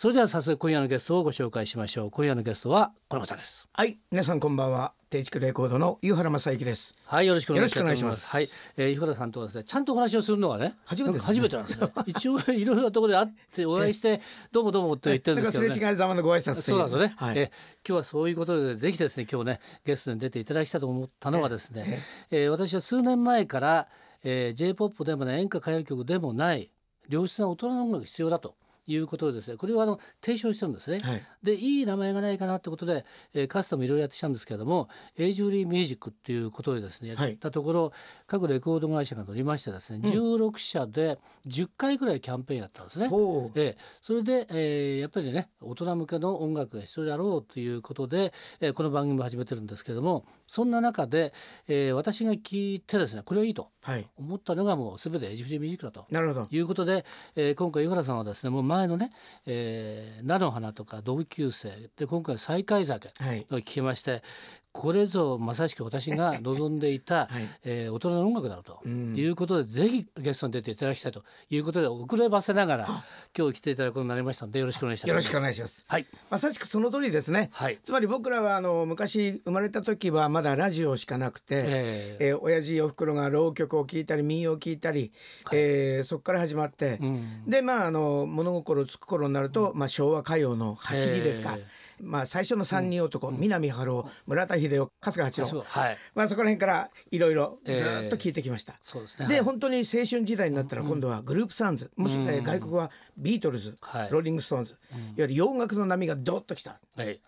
それでは早速今夜のゲストをご紹介しましょう。今夜のゲストはこの方です。はい皆さんこんばんは。定畜レコードの湯原正幸です。はいよろしくお願いします。よろしくお願いします。はい、えー、湯原さんとはですねちゃんとお話をするのはね初めてですね。初めてなんですね 一応いろいろなところで会ってお会いしてどうもどうもって言ってるんですけどね。すれ違いざまのご挨拶そうなのね、はい、え今日はそういうことでぜひですね今日ねゲストに出ていただきたいと思ったのはですね、えー私は数年前から、えー、J-POP でもない演歌歌謡曲でもない良質な大人の音楽が必要だということでですね。これはあの提唱してるんですね。はい。でいい名前がないかなってことで、えー、カスタムいろいろやってきたんですけれどもエイジフリーミュージックっていうことでですねやはい。ったところ、各レコード会社が乗りましてですね、16社で10回ぐらいキャンペーンやったんですね。ほう。ええ、それで、えーやっぱりね大人向けの音楽が必要だろうということで、えーこの番組も始めてるんですけどもそんな中で、えー私が聞いてですねこれはいいとはい。思ったのがもう全てエイジフリーミュージックだと。なるほど。いうことで、えー今回井原さんはですねもう前のね「えー菜の花」とか「同級生」で今回「再会酒」はい。を聞きましてこれぞまさしく私が望んでいた、はい。えー大人の音楽だとうん。いうことで、ぜひゲストに出ていただきたいということで遅ればせながら今日来ていただくことになりましたのでよろしくお願いします。よろしくお願いします。はい、まさしくその通りですね。はい。つまり僕らはあの昔生まれた時はまだラジオしかなくて、えーえー親父おふくろが浪曲を聴いたり民謡を聴いたり、えーそこから始まって、うん。でまああの物心つく頃になると、まあ、昭和歌謡の走りですか、えまあ、最初の三人男、三波春夫村田英雄春日八郎、はい。まあ、そこら辺からいろいろずえーっと聞いてきました。そうですね。ではい。本当に青春時代になったら今度はグループサウンズ、もし、えー外国はビートルズ、はい。ローリング・ストーンズ、いわゆる洋楽の波がドッときた。はい。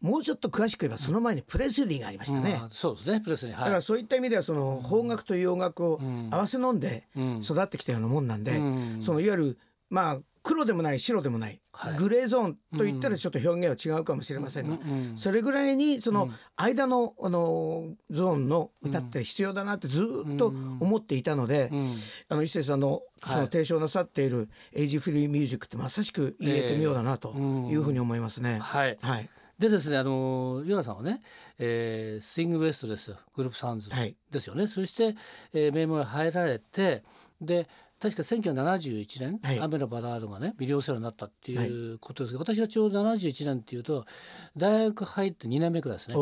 もうちょっと詳しく言えばその前にプレスリーがありましたね、うんそうですね。プレスにはい。だからそういった意味ではその邦楽と洋楽を合わせ飲んでうん。育ってきたようなもんなんで、うん。そのいわゆるまあ黒でもない白でもない、はい。グレーゾーンと言ったらちょっと表現は違うかもしれませんが、うんそれぐらいにその間のあのゾーンの歌って必要だなってずっと思っていたので、うん。あの一星さんのそはい。の提唱なさっているエイジフリーミュージックってまさしく言えてみようだなというふうに思いますね。はい。はい、でですねあの岩原さんはね、えー、スイングウエストですよ。グループサウンズはい。ですよね、そして、えー、名門に入られてで確か1971年、はい。雨のバラードがねミリオンセになったっていうことですけど、私がちょうど71年っていうと大学入って2年目くらいですね。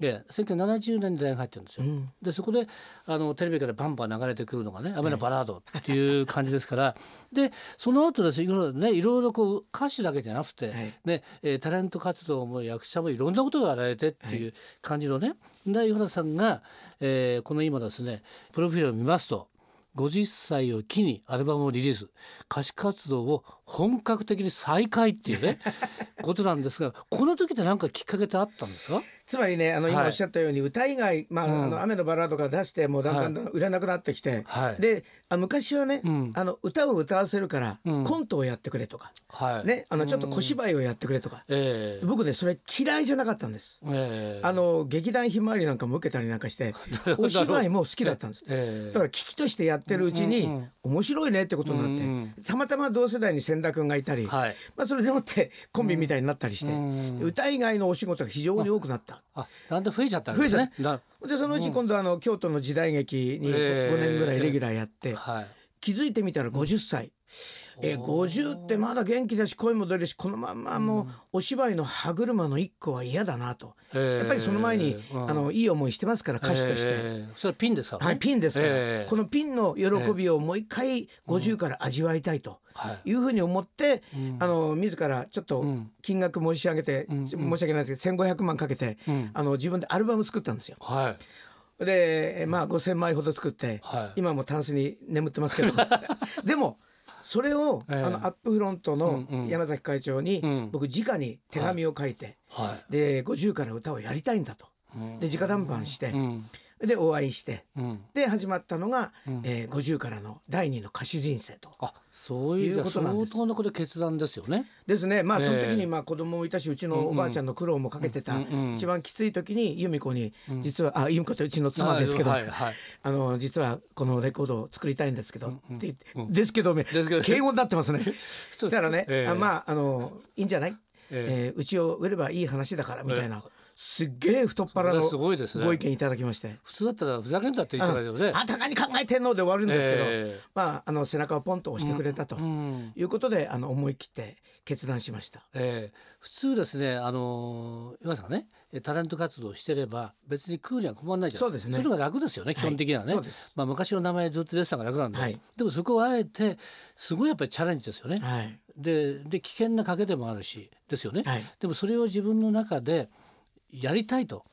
で1970年に大学入ってるんですよ。ー、うん、でそこであのテレビからバンバン流れてくるのがね「雨のバラード」っていう感じですから、でその後ですねいろいろねいろいろこう歌手だけじゃなくて、はい。ねえータレント活動も役者もいろんなことがやられてっていう感じのね、で岩田さんが、えーこの今ですねプロフィールを見ますと50歳を機にアルバムをリリース。歌手活動を本格的に再開っていうね。ことなんですがこの時って何かきっかけってあったんですか？つまりねあの今はい。おっしゃったように歌以外、まあうん。あの雨のバラードが出してもうだんだんだん売れなくなってきて、はい。であ昔はね、うん。あの歌を歌わせるから、うん。コントをやってくれとか、はい。ねあのちょっと小芝居をやってくれとか、えー僕ねそれ嫌いじゃなかったんです。えーあの劇団ひまわりなんかも受けたりなんかして お芝居も好きだったんです。えーだから危機としてやってるうちに、うんうん面白いねってことになって、うんたまたま同世代に千田君がいたり、はい。まあ、それでもってコンビみたいになったりして、うん歌以外のお仕事が非常に多くなった。あだんだん増えちゃったんですね。なでそのうち今度あの京都の時代劇にえー5年ぐらいレギュラーやって、はい。気づいてみたら50歳、えー、50ってまだ元気だし声も出るしこのまんまもうお芝居の歯車の一個は嫌だなと、ややっぱりその前に、あのいい思いしてますから歌手として。それはピンですか？はい、ピンですから、ええこのピンの喜びをもう一回50から味わいたいとはい。いうふうに思って、うん。あの自らちょっとうん。金額申し上げて、うん。申し訳ないですけど1500万かけて、うん。あの自分でアルバム作ったんですよ。はい。でまあ5,000枚ほど作って、はい。今もタンスに眠ってますけど。でもそれを、ええ。あのアップフロントのうんうん。山崎会長に、うん。僕直に手紙を書いて、はで50から歌をやりたいんだと。い。で直談判して、うんでお会いして。うん。で始まったのが、うん。えー、50からの第二の歌手人生と。あそういうことなんです。相当な決断ですよね。ですね。まあええその時にまあ子供もいたしうちのおばあちゃんの苦労もかけてたうんうん一番きつい時に由美子にうん。実はあ由美子とうちの妻ですけどはいはい。あの実はこのレコードを作りたいんですけどうんうんって言ってうんですけどめですけど敬語になってますね。そしたらねええあまああのいいんじゃない？ええーうちを売ればいい話だからみたいな。えすっげえ太っ腹のごいですね。ご意見いただきまして。普通だったらふざけんなって言ってたけどね。あんた何考えてんので終わるんですけどえまああの背中をポンと押してくれたということであの思い切って決断しました。ええ。普通ですねあのー岩さんがねタレント活動してれば別に食うには困らないじゃないそうですね。それが楽ですよね基本的にはね。まあ昔の名前ずっと出てたから楽なんで、はい。でもそこをあえてすごいやっぱりチャレンジですよね。はい。でで危険な賭けでもあるしですよね。はい。でもそれを自分の中でやりたいと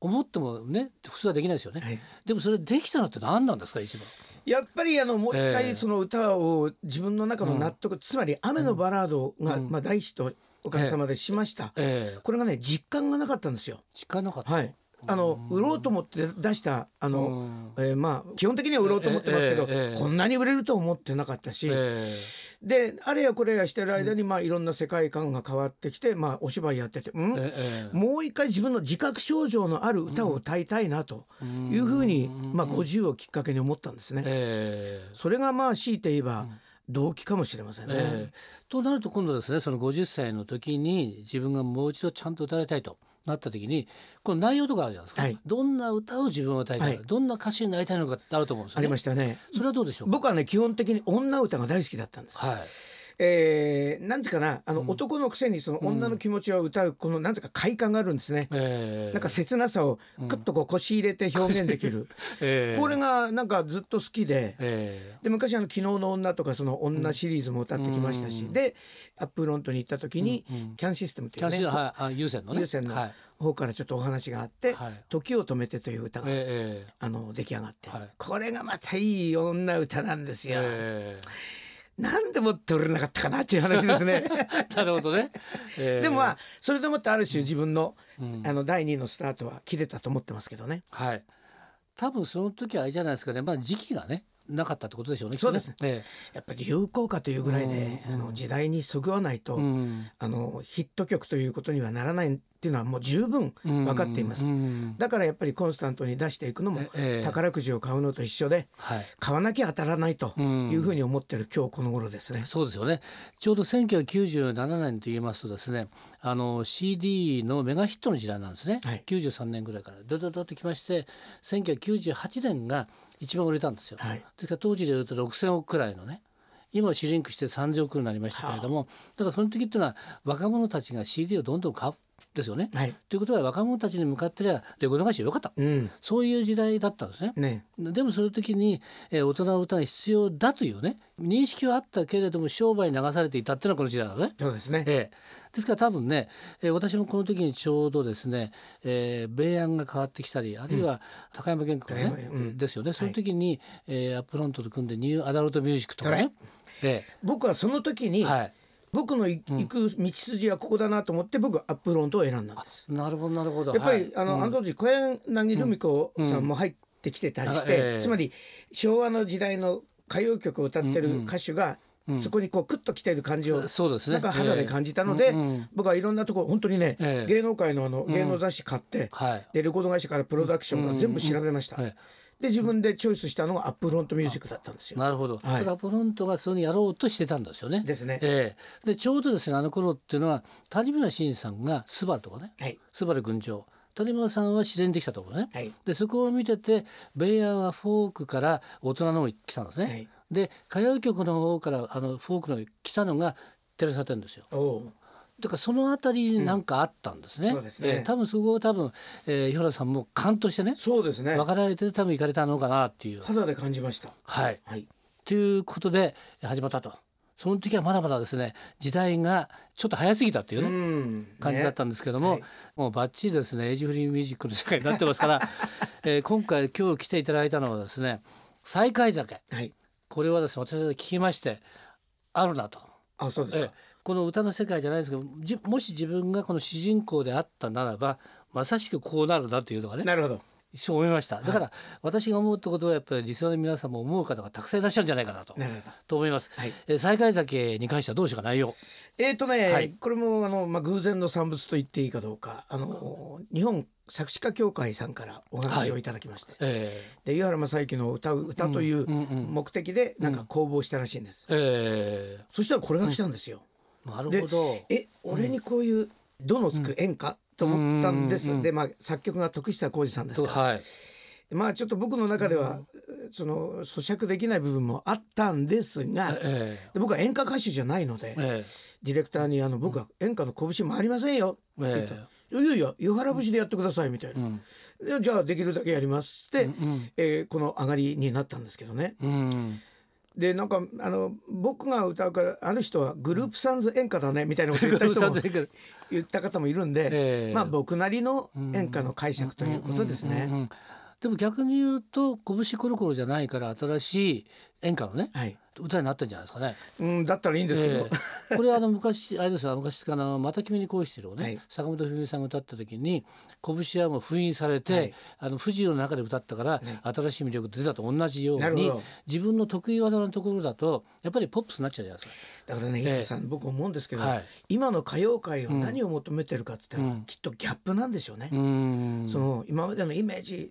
思ってもね普通はできないですよね。はい。でもそれできたのって何なんですか一番？やっぱりあのもう一ええ。回その歌を自分の中の納得、つまり「雨のバラードが」うん。まあ、大ヒットおかげさまでしました、ええ。これがね実感がなかったんですよ。時間なかった。はい、あの売ろうと思って出したあの、うん。えーまあ基本的には売ろうと思ってますけど、ええええ。こんなに売れると思ってなかったし、えであれやこれやしてる間に、まあいろんな世界観が変わってきて、まあ、お芝居やってて、うん？えええもう一回自分の自覚症状のある歌を歌いたいなというふうに、まあ、50をきっかけに思ったんですね。ええ。それがまあ強いて言えば動機かもしれませんね。ええ。となると今度ですねその50歳の時に自分がもう一度ちゃんと歌いたいとなった時にこの内容とかあるじゃないですか、はい。どんな歌を自分は歌いたいか、はい。どんな歌手になりたいのかってあると思うんですよ、あね、りましたね。それはどうでしょう？か僕はね基本的に女歌が大好きだったんです。はいえー、なんていうかなあの、うん。男のくせにその女の気持ちを歌うこのなんていうか快感があるんですね。ええなんか切なさをクッとこう腰入れて表現できる、ええこれがなんかずっと好きで。えで昔あの「昨日の女」とかその女シリーズも歌ってきましたし、うん。でアップフロントに行った時に、キャンシステムというね。ーはいあ優先のね。優先のはい。方からちょっとお話があって「はい。時を止めて」という歌が、ええあの出来上がって、はい。これがまたいい女歌なんですよ。えなんでもって売れなかったかなっていう話ですね。え なるほどね、ええでもまあそれでもってある種自分の,、うん。あの第二のスタートは切れたと思ってますけどね。はい。多分その時はあれじゃないですかね。まあ時期がねなかったってことでしょうねそうです。きっとねやっぱり流行歌というぐらいで、うんあの時代にそぐわないと、ええうん。あのヒット曲ということにはならないっていうのはもう十分分かっています。うん。だからやっぱりコンスタントに出していくのもええ宝くじを買うのと一緒ではい。買わなきゃ当たらないとうんいうふうに思ってる今日この頃ですね。そうですよね。ちょうど1997年と言いますとですねあの CD のメガヒットの時代なんですね、はい。93年ぐらいからドドドってきまして1998年が一番売れたんですよ、はい。ですから当時でいうと6,000億くらいのね今はシュリンクして30億になりましたけれども、だからその時っていうのは若者たちが CD をどんどん買うですよね。はい。ということは若者たちに向かってりゃレコード会社よかったうん。そういう時代だったんですね。ね。でもその時に、えー大人の歌が必要だというね認識はあったけれども商売に流されていたっていうのはこの時代なのね。そうですね。ええ、ですから多分ね、えー私もこの時にちょうどですね、えー、米安が変わってきたりあるいは高山厳がね、高山うんですよねその時に、えーアップフロントと組んでニューアダルトミュージックとかね、え僕はその時に、えはい、僕のい行く道筋はここだなと思って僕はアップフロントを選んだんです。なるほどなるほど。やっぱり、はい。あの、うん。あの当時小柳ルミ子さんも入ってきてたりして、うん。あええ。つまり昭和の時代の歌謡曲を歌ってる歌手が、うん。そこにこうクッと来てる感じを、そうですね。なんか肌で感じたので、僕はいろんなところ本当にね、ええ。芸能界のあの芸能雑誌買って、はい。でレコード会社からプロダクションから全部調べました、はいで自分でチョイスしたのがアップフロントミュージックだったんですよ。なるほど。はい。それアップフロントがそういうのやろうとしてたんですよね。ですね。ええ。でちょうどですねあの頃っていうのは谷村新司さんがスバルとかねはい。スバル群青谷村さんは自然にできたところね。はい。でそこを見ててベイヤーはフォークから大人の方に来たんですね、はい。で歌謡曲の方からあのフォークの来たのがテレサ・テンですよだからそのあたりになんかあったんですね、うんそうですね。ええ多分そこを多分、えー、井原さんも勘としてねそうですね。分かられて多分行かれたのかなっていう。肌で感じました。はい。はい。ということで始まったと。その時はまだまだですね時代がちょっと早すぎたっていうね、ん。感じだったんですけども、はい。もうバッチリですねエイジフリーミュージックの世界になってますから、えー今回今日来ていただいたのはですね再会酒。はい。これはですね私が聞きましてあるなと、あそうですか。ええこの歌の世界じゃないですけどじもし自分がこの主人公であったならばまさしくこうなるなというのがね、なるほど。一緒思いました。だから、私が思うってことはやっぱりリスナーの皆さんも思う方がたくさんいらっしゃるんじゃないかなと。なるほど。と思います、はい。えー再開酒に関してはどうしようか？内容。えーとね、はいこれもあの、まあ、偶然の産物と言っていいかどうか。あの日本作詞家協会さんからお話をいただきまして、えで湯原正幸の歌う歌といううんうんうん目的でなんか公募したらしいんです、ー、えそしたらこれが来たんですよ、ー、なるほど。え俺にこういう「ど」のつく演歌、と思ったんです、うんうんうんでまあ作曲が徳久浩二さんですか。ら、はい。まあちょっと僕の中では、その咀嚼できない部分もあったんですが、えで僕は演歌歌手じゃないので、ー、え。ディレクターにあの僕は演歌の拳もありませんよ。ー、言ったえいやいや湯原節でやってくださいみたいー、うな、ん。じゃあできるだけやりますって、うん。えーこの上がりになったんですけどね。うんでなんかあの僕が歌うからあの人はグループサンズ演歌だねみたいなこと言った人も言った方もいるんで、えーまあ僕なりの演歌の解釈ということですね。でも逆に言うと拳コロコロじゃないから新しい演歌のねはい、歌になったんじゃないですかね。うん、だったらいいんですけど、ええ。これあの昔あれですよ昔からのまた君に恋してるをね、はい。坂本冬美さんが歌った時に拳はもう封印されて、はい。あの不自由の中で歌ったから、新しい魅力出たと同じように自分の得意技のところだとやっぱりポップスになっちゃうじゃないですか。だからねええ。石田さん、僕思うんですけど、はい。今の歌謡界は何を求めてるかって言ったら、うん。きっとギャップなんでしょうね。うその今までのイメージ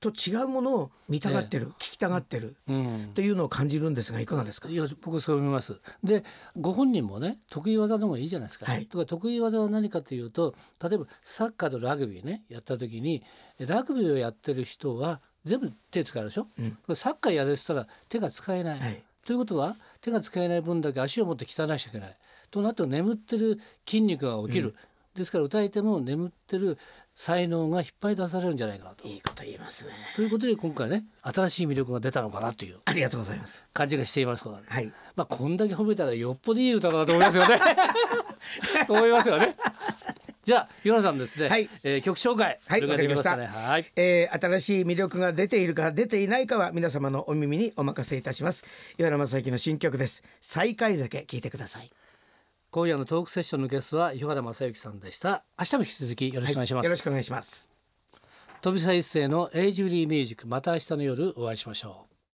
と違うものを見たがってる、聞きたがってるうん。っていうのを感じるんですがいかがですか？いや僕はそう思います。でご本人もね得意技の方がいいじゃないですか。はい。とか得意技は何かというと例えばサッカーとラグビーねやった時にラグビーをやってる人は全部手使うでしょ、うん。サッカーやれてたら手が使えない、はい。ということは手が使えない分だけ足を持って鍛えなきゃいけない。となって眠ってる筋肉が起きる、ですから歌い手も眠ってる才能が引っ張り出されるんじゃないかなと。いいこと言いますねということで今回ね新しい魅力が出たのかなというありがとうございます感じがしていますからはいまあこんだけ褒めたらよっぽどいい歌だなと思いますよね。と 思いますよね。じゃあヨナさんですね。はいえー曲紹介。はいそれからできますかね？わはい。えー新しい魅力が出ているか出ていないかは皆様のお耳にお任せいたします岩原正幸の新曲です再開酒聞いてください今夜のトークセッションのゲストは井原正幸さんでした。明日も引き続きよろしくお願いします。よろしくお願いします飛び一世のエイジフリーミュージックまた明日の夜お会いしましょう。